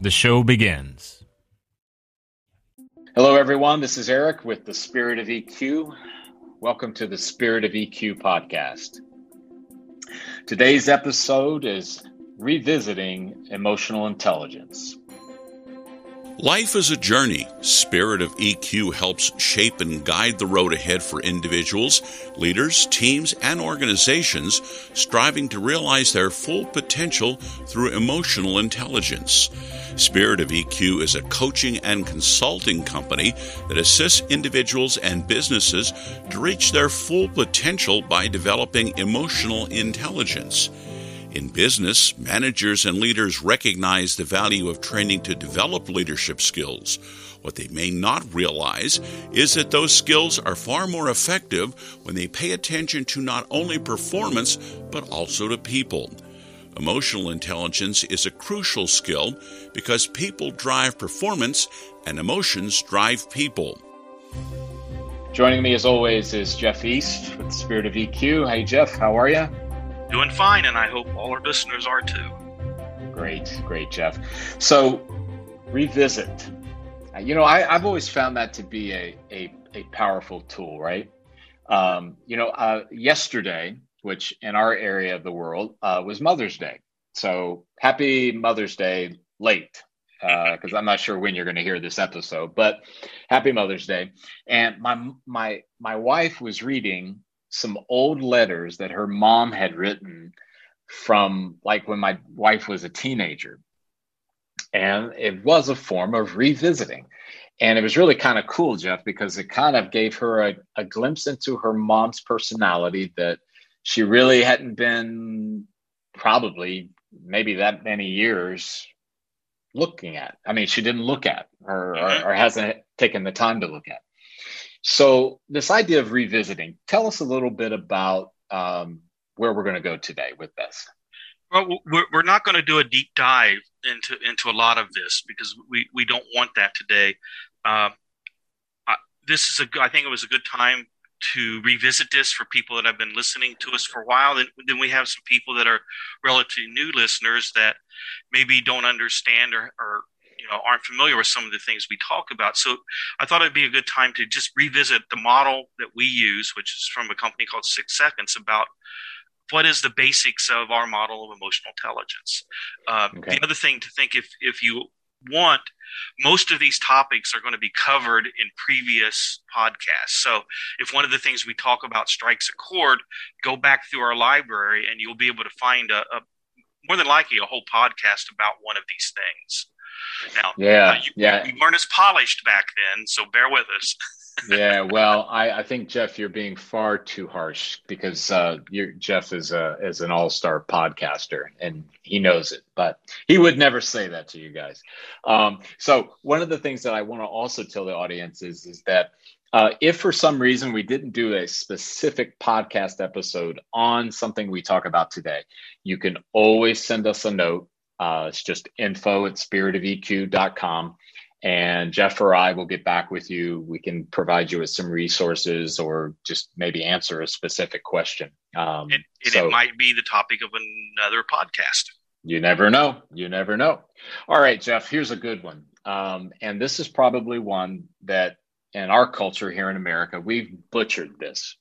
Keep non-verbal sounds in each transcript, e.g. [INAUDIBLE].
the show begins. Hello, everyone. This is Eric with the Spirit of EQ. Welcome to the Spirit of EQ podcast. Today's episode is revisiting emotional intelligence. Life is a journey. Spirit of EQ helps shape and guide the road ahead for individuals, leaders, teams, and organizations striving to realize their full potential through emotional intelligence. Spirit of EQ is a coaching and consulting company that assists individuals and businesses to reach their full potential by developing emotional intelligence. In business, managers and leaders recognize the value of training to develop leadership skills. What they may not realize is that those skills are far more effective when they pay attention to not only performance, but also to people. Emotional intelligence is a crucial skill because people drive performance and emotions drive people. Joining me as always is Jeff East with Spirit of EQ. Hey, Jeff, how are you? Doing fine, and I hope all our listeners are too. Great, great, Jeff. So, revisit. You know, I, have always found that to be a, a, a powerful tool, right? Um, you know, uh, yesterday, which in our area of the world uh, was Mother's Day. So, happy Mother's Day late, because uh, I'm not sure when you're going to hear this episode, but happy Mother's Day. And my my my wife was reading some old letters that her mom had written from like when my wife was a teenager. And it was a form of revisiting. And it was really kind of cool, Jeff, because it kind of gave her a, a glimpse into her mom's personality that she really hadn't been probably maybe that many years looking at. I mean, she didn't look at or, or, mm-hmm. or hasn't taken the time to look at. So, this idea of revisiting, tell us a little bit about um, where we're going to go today with this. Well, we're, not going to do a deep dive into into a lot of this because we, we don't want that today. Uh, this is a I think it was a good time to revisit this for people that have been listening to us for a while. Then, then we have some people that are relatively new listeners that maybe don't understand or, or you know aren't familiar with some of the things we talk about. So I thought it'd be a good time to just revisit the model that we use, which is from a company called Six Seconds, about what is the basics of our model of emotional intelligence. Uh, okay. The other thing to think if if you want, most of these topics are going to be covered in previous podcasts. So if one of the things we talk about strikes a chord, go back through our library and you'll be able to find a, a more than likely a whole podcast about one of these things. Now, yeah, uh, you, yeah, you weren't as polished back then, so bear with us. [LAUGHS] yeah, well, I, I think Jeff, you're being far too harsh because uh, Jeff is a is an all star podcaster and he knows it, but he would never say that to you guys. Um, so one of the things that I want to also tell the audience is is that uh, if for some reason we didn't do a specific podcast episode on something we talk about today, you can always send us a note uh, it's just info at spiritofeq.com. And Jeff or I will get back with you. We can provide you with some resources or just maybe answer a specific question. Um, and, and so, it might be the topic of another podcast. You never know. You never know. All right, Jeff, here's a good one. Um, and this is probably one that in our culture here in America, we've butchered this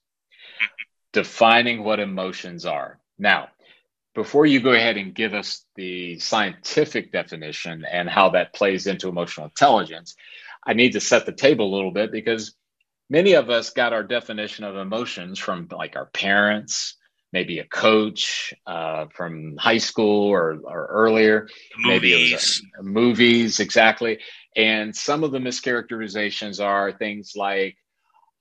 [LAUGHS] defining what emotions are. Now, before you go ahead and give us the scientific definition and how that plays into emotional intelligence, I need to set the table a little bit because many of us got our definition of emotions from like our parents, maybe a coach uh, from high school or, or earlier, movies. maybe uh, movies, exactly. And some of the mischaracterizations are things like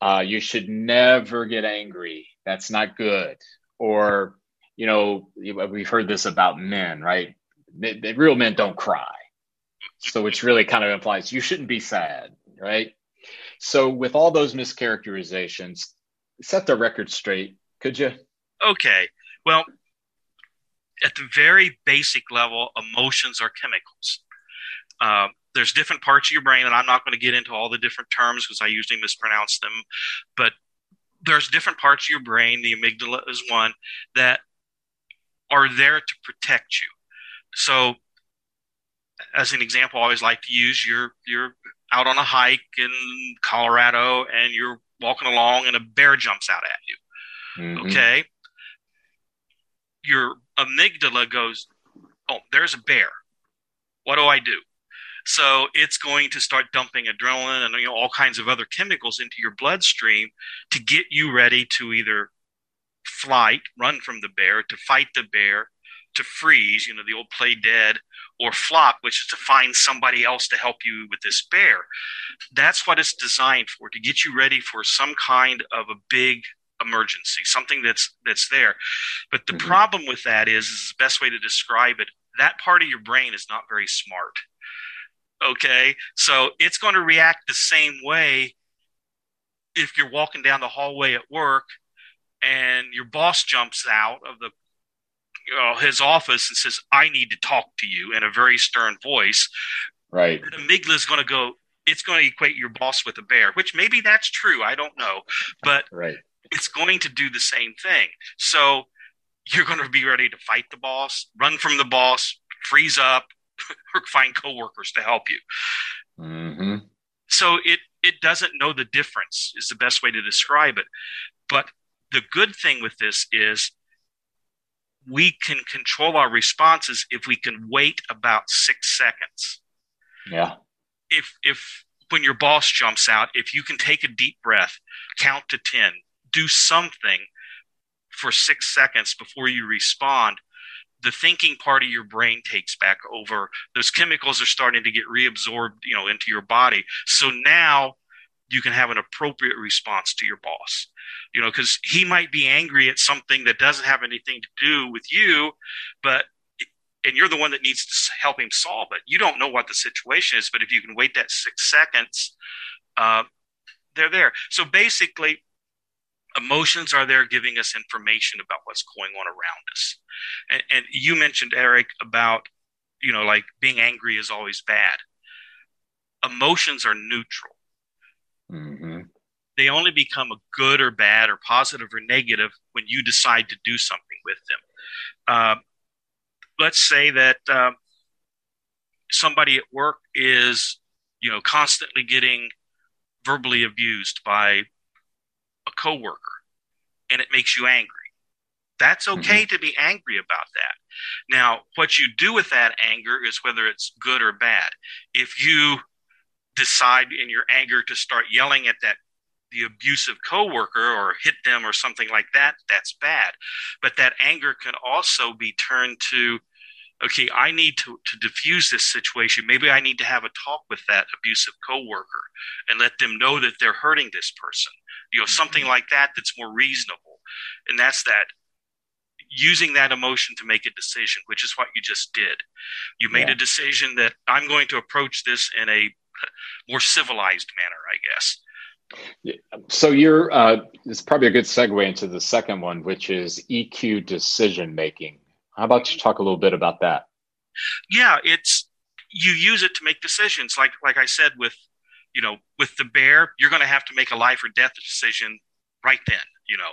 uh, you should never get angry. That's not good. Or, you know, we've heard this about men, right? The, real men don't cry. So, which really kind of implies you shouldn't be sad, right? So, with all those mischaracterizations, set the record straight, could you? Okay. Well, at the very basic level, emotions are chemicals. Uh, there's different parts of your brain, and I'm not going to get into all the different terms because I usually mispronounce them. But there's different parts of your brain. The amygdala is one that are there to protect you. So, as an example, I always like to use you're you're out on a hike in Colorado and you're walking along and a bear jumps out at you. Mm-hmm. Okay, your amygdala goes, "Oh, there's a bear. What do I do?" So it's going to start dumping adrenaline and you know all kinds of other chemicals into your bloodstream to get you ready to either flight, run from the bear, to fight the bear, to freeze, you know, the old play dead, or flop, which is to find somebody else to help you with this bear. That's what it's designed for, to get you ready for some kind of a big emergency, something that's that's there. But the mm-hmm. problem with that is, is the best way to describe it, that part of your brain is not very smart. Okay. So it's going to react the same way if you're walking down the hallway at work and your boss jumps out of the you know, his office and says, I need to talk to you in a very stern voice. Right. The amygdala is going to go, it's going to equate your boss with a bear, which maybe that's true. I don't know. But [LAUGHS] right. it's going to do the same thing. So you're going to be ready to fight the boss, run from the boss, freeze up, or [LAUGHS] find coworkers to help you. Mm-hmm. So it it doesn't know the difference is the best way to describe it. But the good thing with this is we can control our responses if we can wait about six seconds. Yeah. If if when your boss jumps out, if you can take a deep breath, count to ten, do something for six seconds before you respond, the thinking part of your brain takes back over. Those chemicals are starting to get reabsorbed, you know, into your body. So now you can have an appropriate response to your boss. You know, because he might be angry at something that doesn't have anything to do with you, but and you're the one that needs to help him solve it. You don't know what the situation is, but if you can wait that six seconds, uh, they're there. So basically, emotions are there giving us information about what's going on around us and, and, you mentioned eric about you know like being angry is always bad emotions are neutral mm-hmm. they only become a good or bad or positive or negative when you decide to do something with them uh, let's say that uh, somebody at work is you know constantly getting verbally abused by a coworker and it makes you angry. That's mm-hmm. okay mm-hmm. to be angry about that. Now, what you do with that anger is whether it's good or bad. If you decide in your anger to start yelling at that the abusive coworker or hit them or something like that, that's bad. But that anger can also be turned to okay, I need to, to diffuse this situation. Maybe I need to have a talk with that abusive coworker and let them know that they're hurting this person. You know, something mm-hmm. like that that's more reasonable. And that's that using that emotion to make a decision, which is what you just did. You made yeah. a decision that I'm going to approach this in a [LAUGHS] more civilized manner, I guess. So you're uh, it's probably a good segue into the second one, which is EQ decision making. How about you talk a little bit about that? Yeah, it's you use it to make decisions. Like like I said with you know with the bear, you're going to have to make a life or death decision right then. You know,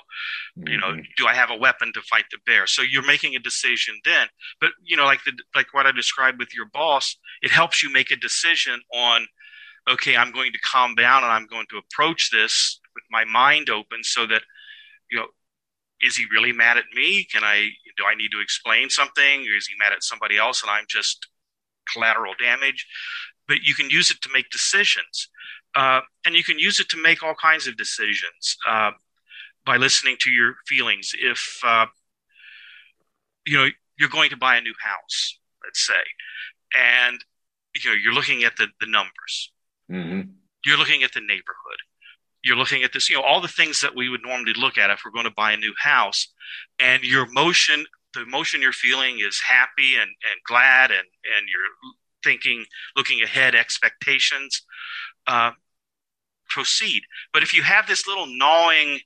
mm-hmm. you know, mm-hmm. do I have a weapon to fight the bear? So you're making a decision then. But you know, like the like what I described with your boss, it helps you make a decision on okay, I'm going to calm down and I'm going to approach this with my mind open so that you know is he really mad at me? Can I do I need to explain something, or is he mad at somebody else and I'm just collateral damage? But you can use it to make decisions, uh, and you can use it to make all kinds of decisions uh, by listening to your feelings. If uh, you know you're going to buy a new house, let's say, and you know you're looking at the the numbers, mm-hmm. you're looking at the neighborhood, you're looking at this, you know, all the things that we would normally look at if we're going to buy a new house, and your emotion, the emotion you're feeling is happy and, and glad, and and you're thinking, looking ahead, expectations. Uh, proceed. But if you have this little gnawing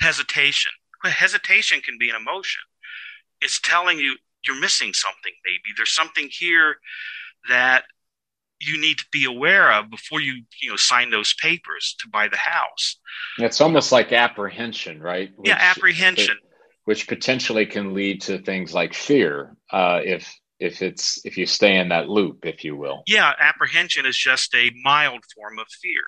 hesitation, hesitation can be an emotion. It's telling you you're missing something. Maybe there's something here that you need to be aware of before you you know sign those papers to buy the house. It's almost like apprehension, right? Which, yeah, apprehension, which potentially can lead to things like fear uh, if if it's if you stay in that loop, if you will. Yeah, apprehension is just a mild form of fear,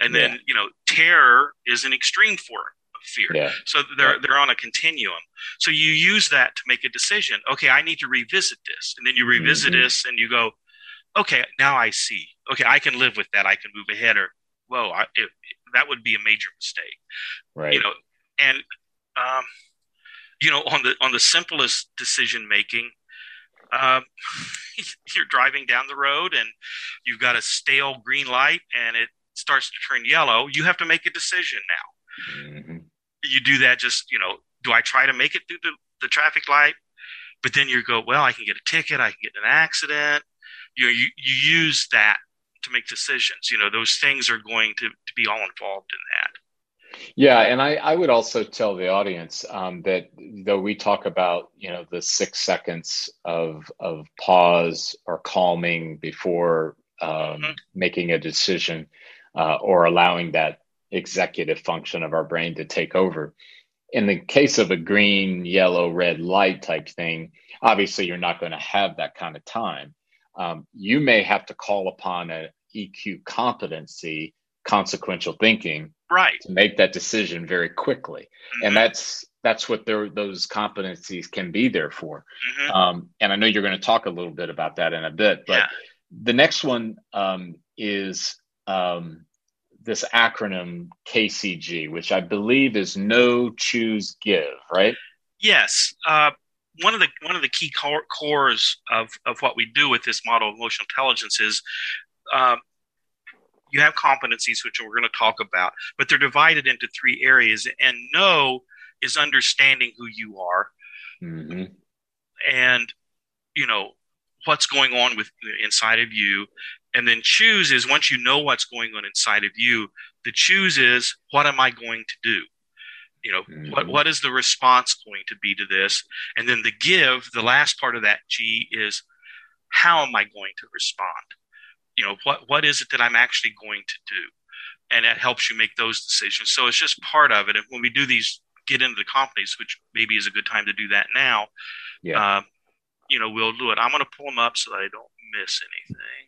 and then yeah. you know terror is an extreme form of fear. Yeah. So they're yeah. they're on a continuum. So you use that to make a decision. Okay, I need to revisit this, and then you revisit mm-hmm. this, and you go, okay, now I see. Okay, I can live with that. I can move ahead. Or, whoa, I, it, that would be a major mistake. Right. You know, and um, you know, on the on the simplest decision making, um, [LAUGHS] you're driving down the road and you've got a stale green light and it starts to turn yellow. You have to make a decision now. Mm-hmm. You do that just, you know, do I try to make it through the, the traffic light? But then you go, well, I can get a ticket, I can get an accident you know you, you use that to make decisions. You know those things are going to, to be all involved in that. Yeah and i, I would also tell the audience um, that though we talk about you know the six seconds of of pause or calming before um, mm-hmm. making a decision uh, or allowing that executive function of our brain to take over in the case of a green yellow red light type thing obviously you're not going to have that kind of time um, you may have to call upon an EQ competency, consequential thinking, right, to make that decision very quickly, mm-hmm. and that's that's what those competencies can be there for. Mm-hmm. Um, and I know you're going to talk a little bit about that in a bit, but yeah. the next one um, is um, this acronym KCG, which I believe is Know Choose, Give, right? Yes. Uh, one of the one of the key core, cores of of what we do with this model of emotional intelligence is um, you have competencies which we're going to talk about, but they're divided into three areas. And know is understanding who you are, mm-hmm. and you know what's going on with inside of you. And then choose is once you know what's going on inside of you, the choose is what am I going to do? You know mm-hmm. what what is the response going to be to this? And then the give the last part of that g is how am i going to respond? You know what what is it that i'm actually going to do? And that helps you make those decisions. So it's just part of it. And when we do these get into the companies which maybe is a good time to do that now yeah. um, you know we'll do it. I'm going to pull them up so that i don't miss anything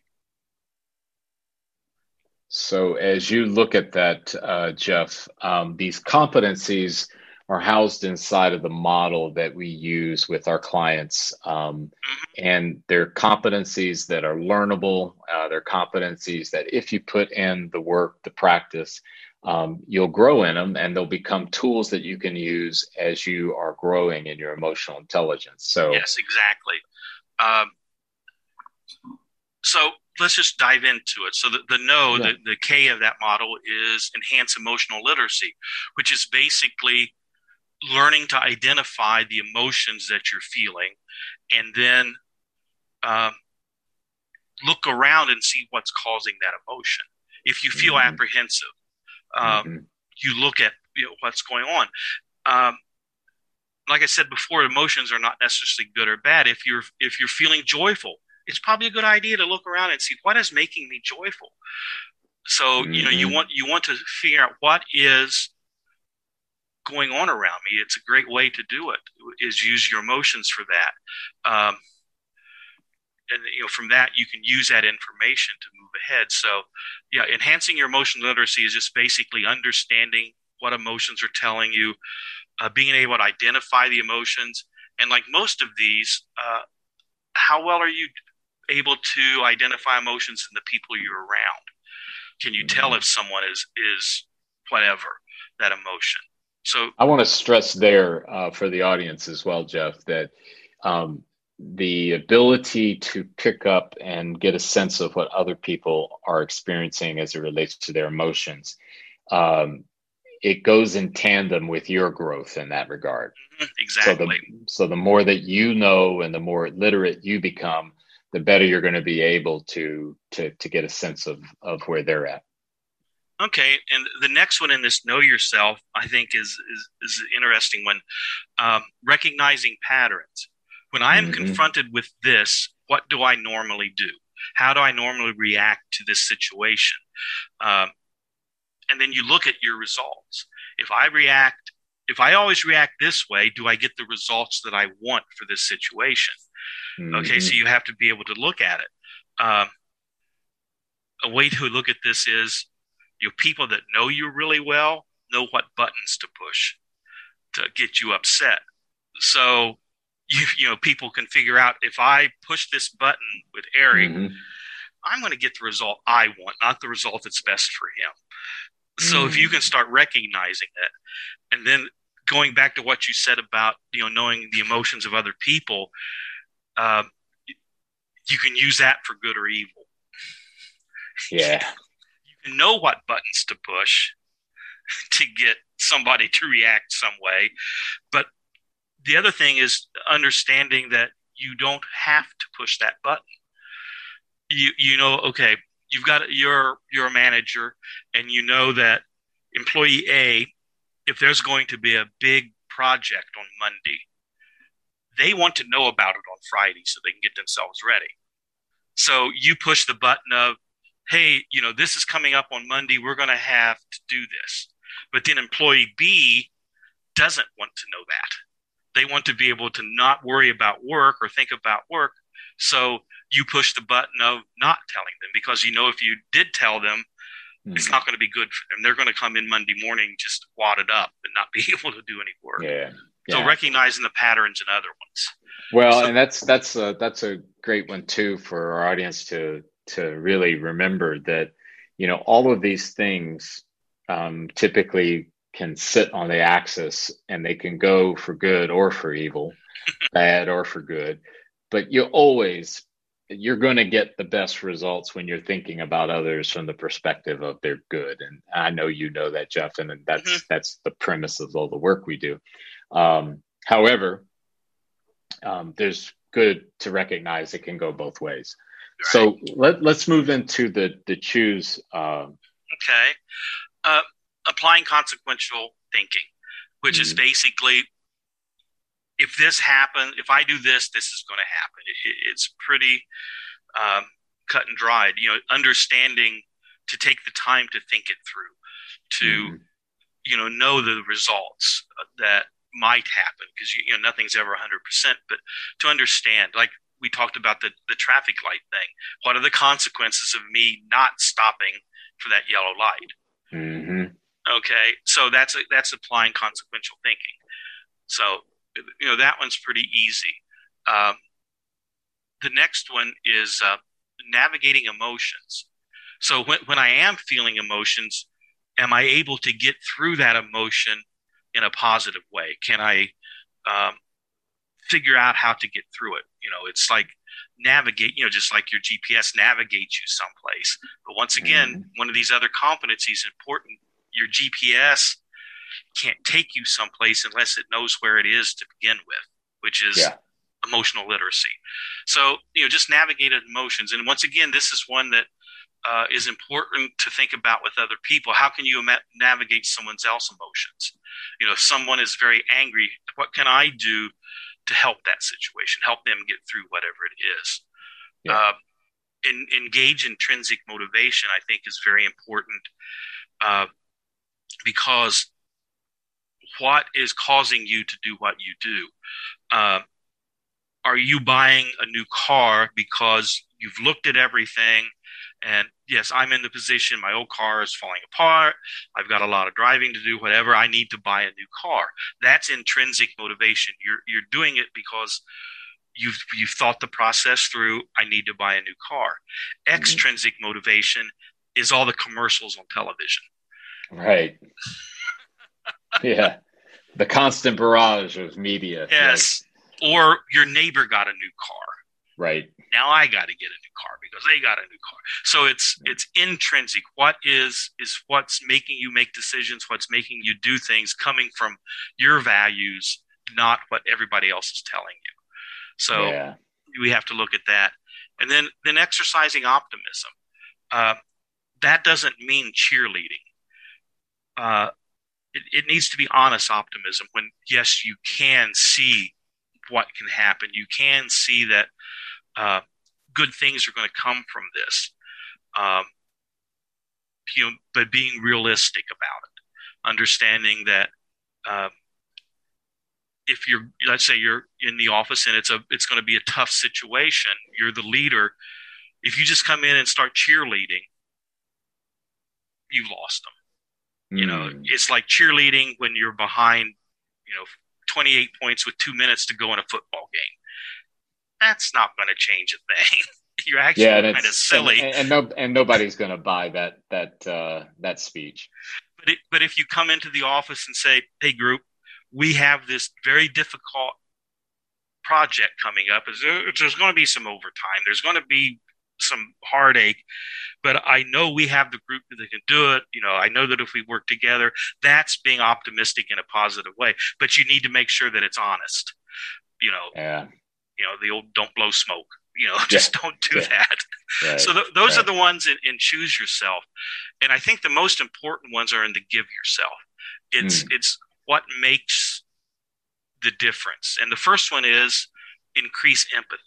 so, as you look at that, uh, Jeff, um, these competencies are housed inside of the model that we use with our clients. Um, and they're competencies that are learnable. Uh, they're competencies that, if you put in the work, the practice, um, you'll grow in them and they'll become tools that you can use as you are growing in your emotional intelligence. So, yes, exactly. Um, so, let's just dive into it. So the, the know, yeah. the, the K of that model is enhance emotional literacy, which is basically learning to identify the emotions that you're feeling and then um, look around and see what's causing that emotion. If you feel mm-hmm. apprehensive, um, mm-hmm. you look at you know, what's going on. Um, like I said before, emotions are not necessarily good or bad. If you're if you're feeling joyful, it's probably a good idea to look around and see what is making me joyful. So mm-hmm. you know you mm-hmm. want you want to figure out what is going on around me. It's a great way to do it. Is use your emotions for that. Um, and you know from that you can use that information to move ahead so yeah enhancing your emotional literacy is just basically understanding what emotions are telling you, uh, being able to identify the emotions, and like most of these, uh, how well are you able to identify emotions in the people you're around? Can you tell mm-hmm. if someone is is whatever that emotion? So I want to stress there uh, for the audience as well, Jeff, that um, the ability to pick up and get a sense of what other people are experiencing as it relates to their emotions um, it goes in tandem with your growth in that regard exactly mm-hmm. so the, so the more that you know and the more literate you become the better you're going to be able to to to get a sense of of where they're at okay and the next one in this know yourself i think is is, is an interesting one um, recognizing patterns when I am mm-hmm. confronted with this, what do I normally do? How do I normally react to this situation? Um, and then you look at your results. If I react, if I always react this way, do I get the results that I want for this situation? Mm-hmm. Okay, so you have to be able to look at it. Um, a way to look at this is you know, people that know you really well know what buttons to push to get you upset. So you, you know people can figure out if I push this button with Eric, mm-hmm. I'm going to get the result I want, not the result that's best for him. So mm-hmm. if you mm. can start recognizing it, and then going back to what you said about you know knowing the emotions of other people, uh, you can use that for good or evil. Yeah, [LAUGHS] you can know what buttons to push [LAUGHS] to get somebody to react some way, but the other thing is understanding that you don't have to push that button. You you know, okay, you've got you're you're a manager, and you know that employee A, if there's going to be a big project on Monday, they want to know about it on Friday so they can get themselves ready. So you push the button of, hey, you know, this is coming up on Monday. We're going to have to do this. But then employee B doesn't want to know that they want to be able to not worry about work or think about work. So you push the button of not telling them because you know if you did tell them, mm-hmm. it's not going to be good for them. They're going to come in Monday morning just wadded up and not be [LAUGHS] able to do any work. Yeah. Yeah. So recognizing the patterns in other ones. Well, so, and that's that's a that's a great one too for our audience to to really remember that you know all of these things um, typically can sit on the axis and they can go for good or for evil, [LAUGHS] bad or for good. But you always you're going to get the best results when you're thinking about others from the perspective of their good and i know you know that jeff and that's mm-hmm. that's the premise of all the work we do um, however um, there's good to recognize it can go both ways right. so let, let's move into the the choose um, okay uh, applying consequential thinking, which mm-hmm. is basically if this happens, if I do this, this is going to happen. It, it's pretty um, cut and dried. You know, understanding to take the time to think it through, to mm-hmm. you know know the results that might happen because you, you know nothing's ever 100%. But to understand, like we talked about the the traffic light thing, what are the consequences of me not stopping for that yellow light? Mm-hmm. Okay, so that's a, that's applying consequential thinking. So you know that one's pretty easy. Um, the next one is uh, navigating emotions. So when when I am feeling emotions, am I able to get through that emotion in a positive way? Can I um, figure out how to get through it? You know, it's like navigate, you know, just like your GPS navigates you someplace. But once again, mm-hmm. one of these other competencies important your GPS can't take you someplace unless it knows where it is to begin with, which is yeah. emotional literacy. So, you know, just navigate emotions. And once again, this is one that uh, is important to think about with other people. How can you navigate someone else's emotions? You know, if someone is very angry, what can I do to help that situation, help them get through whatever it is? Yeah. Uh, in, engage intrinsic motivation, I think, is very important. Uh, because what is causing you to do what you do? Uh, are you buying a new car because you've looked at everything And yes, I'm in the position, my old car is falling apart. I've got a lot of driving to do, whatever. I need to buy a new car. That's intrinsic motivation. You're, you're doing it because you've, you've thought the process through. I need to buy a new car. Mm-hmm. Extrinsic motivation is all the commercials on television. Right. [LAUGHS] yeah. The constant barrage of media. Yes. Like... Or your neighbor got a new car. Right. Now I got to get a new car because they got a new car. So it's it's intrinsic. What is is what's making you make decisions, what's making you do things coming from your values, not what everybody else is telling you. So yeah. we have to look at that. And then then exercising optimism. Uh, that doesn't mean cheerleading. Uh, it, it needs to be honest optimism when yes, you can see what can happen. You can see that uh, good things are going to come from this. Um, you know, but being realistic about it, understanding that uh, if you're, let's say you're in the office and it's a, it's going to be a tough situation. You're the leader. If you just come in and start cheerleading, you've lost them. Mm. You know, hmm. it's like cheerleading when you're behind, you know, 28 points with two minutes to go in a football game that's not going to change a thing. [LAUGHS] You're actually yeah, kind of silly, and, and, no, and nobody's going to buy that that uh, that speech. But it, but if you come into the office and say, "Hey, group, we have this very difficult project coming up. There's going to be some overtime. There's going to be some heartache, but I know we have the group that can do it. You know, I know that if we work together, that's being optimistic in a positive way. But you need to make sure that it's honest. You know, yeah you know the old don't blow smoke you know [LAUGHS] just yeah. don't do yeah. that right. so th- those right. are the ones in, in, choose yourself and i think the most important ones are in the give yourself it's mm. it's what makes the difference and the first one is increase empathy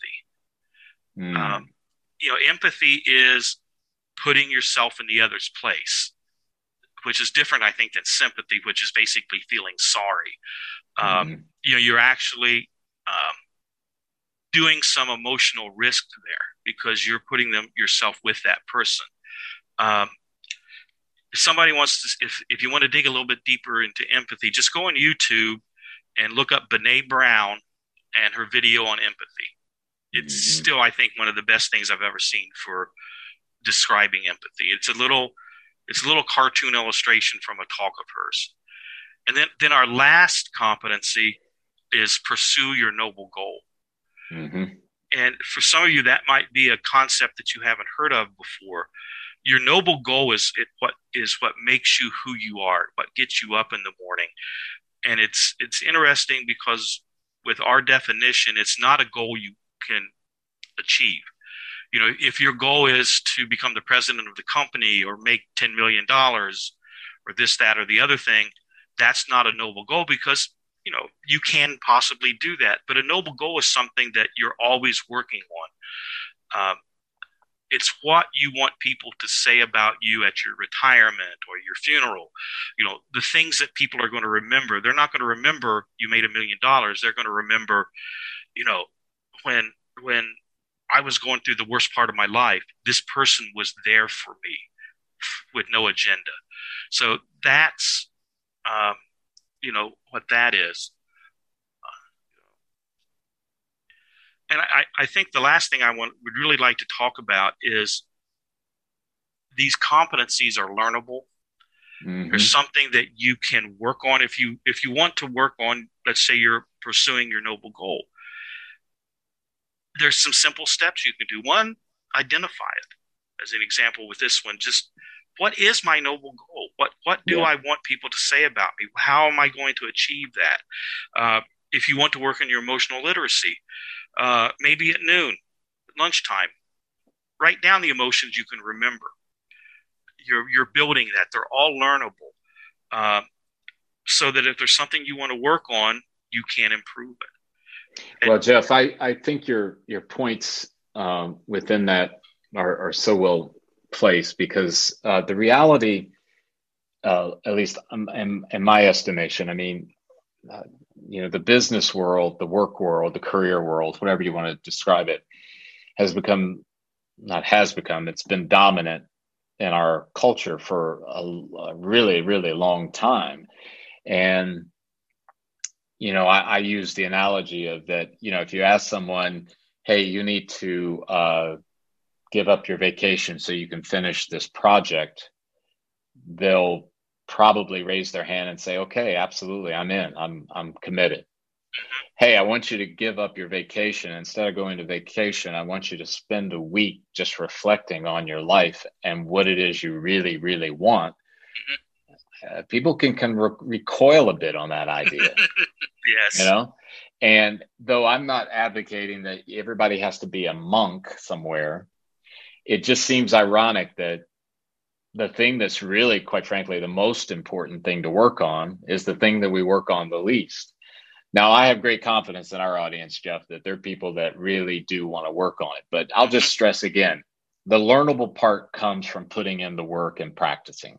mm. um, you know empathy is putting yourself in the other's place which is different i think than sympathy which is basically feeling sorry um, mm. you know you're actually um, doing some emotional risk there because you're putting them yourself with that person. Um, if somebody wants to, if, if you want to dig a little bit deeper into empathy, just go on YouTube and look up Brene Brown and her video on empathy. It's mm-hmm. still, I think, one of the best things I've ever seen for describing empathy. It's a little, it's a little cartoon illustration from a talk of hers. And then, then our last competency is pursue your noble goal. Mm-hmm. And for some of you, that might be a concept that you haven't heard of before. Your noble goal is it, what is what makes you who you are, what gets you up in the morning. And it's it's interesting because with our definition, it's not a goal you can achieve. You know, if your goal is to become the president of the company or make $10 million or this, that, or the other thing, that's not a noble goal because you know you can possibly do that but a noble goal is something that you're always working on. Um, it's what you want people to say about you at your retirement or your funeral. You know the things that people are going to remember they're not going to remember you made a million dollars. They're going to remember you know when when i was going through the worst part of my life this person was there for me with no agenda. So that's um, you know what that is. And I, I think the last thing I want would really like to talk about is these competencies are learnable. Mm-hmm. There's something that you can work on if you if you want to work on. Let's say you're pursuing your noble goal. There's some simple steps you can do. One, identify it. As an example, with this one, just what is my noble goal? What do yeah. I want people to say about me? How am I going to achieve that? Uh, if you want to work on your emotional literacy, uh, maybe at noon, lunchtime, write down the emotions you can remember. You're you're building that; they're all learnable, uh, so that if there's something you want to work on, you can improve it. And, well, Jeff, I, I think your your points um, within that are, are so well placed because uh, the reality, uh, at least in, in, my estimation, I mean, uh, you know, the business world, the work world, the career world, whatever you want to describe it, has become not has become, it's been dominant in our culture for a, a really, really long time. And, you know, I, I, use the analogy of that, you know, if you ask someone, hey, you need to uh, give up your vacation so you can finish this project, they'll probably raise their hand and say, okay, absolutely, I'm in, I'm, I'm committed hey, I want you to give up your vacation. Instead of going to vacation, I want you to spend a week just reflecting on your life and what it is you really, really want. Mm-hmm. Uh, people can, can re- recoil a bit on that idea. [LAUGHS] yes. You know? And though I'm not advocating that everybody has to be a monk somewhere, it just seems ironic that the thing that's really, quite frankly, the most important thing to work on is the thing that we work on the least. Now, I have great confidence in our audience, Jeff, that there are people that really do want to work on it. But I'll just stress again the learnable part comes from putting in the work and practicing.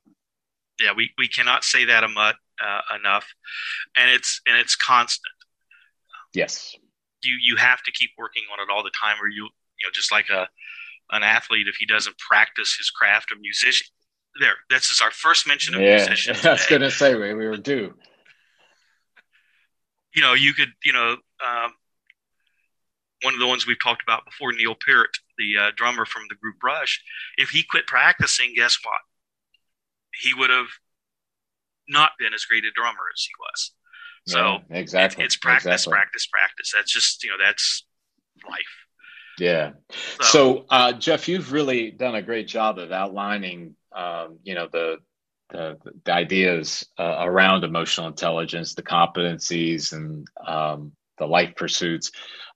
Yeah, we, we cannot say that enough, uh, enough, and it's and it's constant. Yes, you you have to keep working on it all the time, or you you know just like a an athlete if he doesn't practice his craft of musician. There, this is our first mention of yeah, musician. [LAUGHS] I was going to say we, we were due [LAUGHS] you know, you could, you know, um, one of the ones we've talked about before, Neil Peart, the uh, drummer from the group Rush, if he quit practicing, guess what? He would have not been as great a drummer as he was. So yeah, exactly, it, it's practice, exactly. practice, practice. That's just you know that's life. Yeah. So, so uh, Jeff, you've really done a great job of outlining, um, you know, the the, the ideas uh, around emotional intelligence, the competencies, and um, the life pursuits.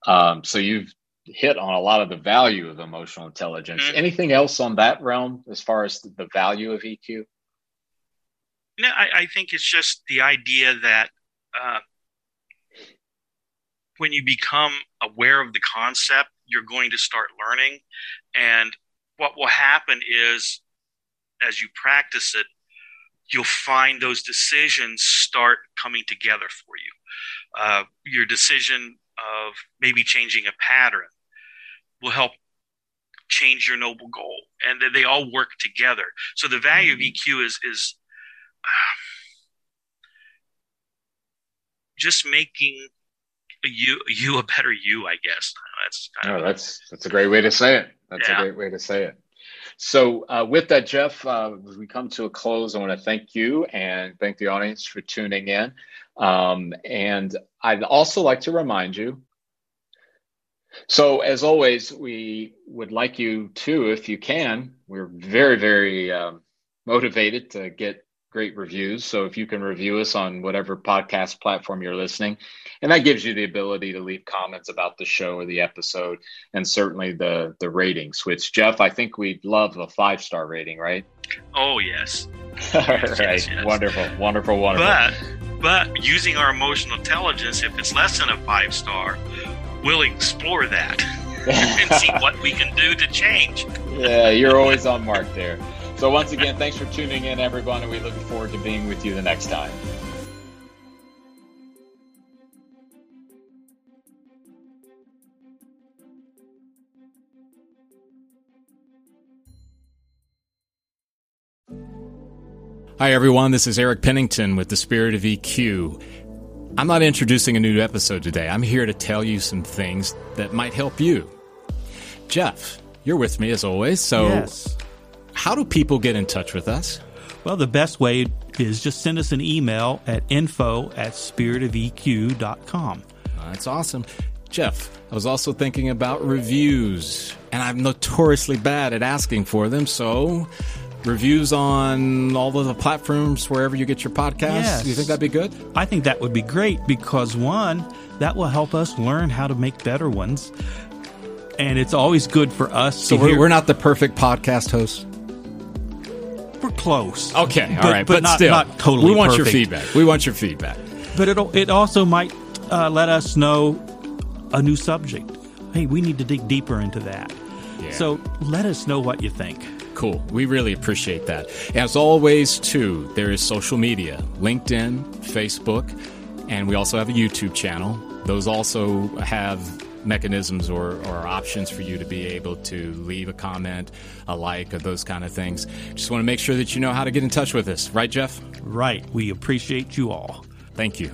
Um, so you've hit on a lot of the value of emotional intelligence. Mm-hmm. Anything else on that realm as far as the value of EQ? No, I, I think it's just the idea that uh, when you become aware of the concept, you're going to start learning. And what will happen is, as you practice it, you'll find those decisions start coming together for you. Uh, your decision of maybe changing a pattern will help change your noble goal, and they all work together. So the value mm-hmm. of EQ is is uh, just making you you a better you. I guess that's kind oh, of that's that's a great way to say it. That's yeah. a great way to say it. So, uh, with that, Jeff, uh, as we come to a close, I want to thank you and thank the audience for tuning in. Um, and I'd also like to remind you. So, as always, we would like you to, if you can, we're very, very um, motivated to get great reviews. So if you can review us on whatever podcast platform you're listening, and that gives you the ability to leave comments about the show or the episode, and certainly the the ratings. Which Jeff, I think we'd love a five star rating, right? Oh yes. [LAUGHS] All yes, right, yes. wonderful, wonderful, wonderful. But but using our emotional intelligence, if it's less than a five star, we'll explore that [LAUGHS] and see what we can do to change. yeah, you're always on mark there. [LAUGHS] So, once again, thanks for tuning in, everyone, and we look forward to being with you the next time. Hi, everyone. This is Eric Pennington with the Spirit of EQ. I'm not introducing a new episode today. I'm here to tell you some things that might help you. Jeff, you're with me as always. So, yes. How do people get in touch with us? Well, the best way is just send us an email at info at spiritofeq.com. Uh, that's awesome. Jeff, I was also thinking about reviews, and I'm notoriously bad at asking for them. So, reviews on all of the platforms wherever you get your podcasts. Yes. You think that'd be good? I think that would be great because one, that will help us learn how to make better ones. And it's always good for us. So we're, we're not the perfect podcast hosts we're close. Okay, all but, right, but, but, not, still, not totally. We want perfect. your feedback. We want your feedback. But it it also might uh, let us know a new subject. Hey, we need to dig deeper into that. Yeah. So let us know what you think. Cool. We really appreciate that. As always, too, there is social media LinkedIn, Facebook, and we also have a YouTube channel. Those also have mechanisms or, or options for you to be able to leave a comment, a like, or those kind of things. Just want to make sure that you know how to get in touch with us. Right, Jeff? Right. We appreciate you all. Thank you.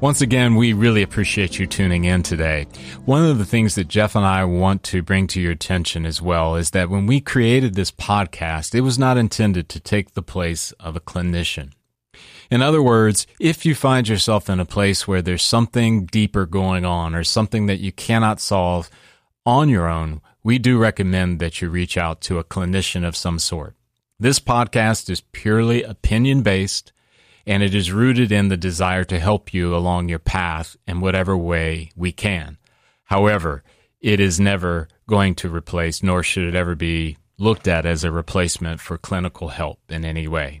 Once again, we really appreciate you tuning in today. One of the things that Jeff and I want to bring to your attention as well is that when we created this podcast, it was not intended to take the place of a clinician. In other words, if you find yourself in a place where there's something deeper going on or something that you cannot solve on your own, we do recommend that you reach out to a clinician of some sort. This podcast is purely opinion based and it is rooted in the desire to help you along your path in whatever way we can. However, it is never going to replace, nor should it ever be looked at as a replacement for clinical help in any way.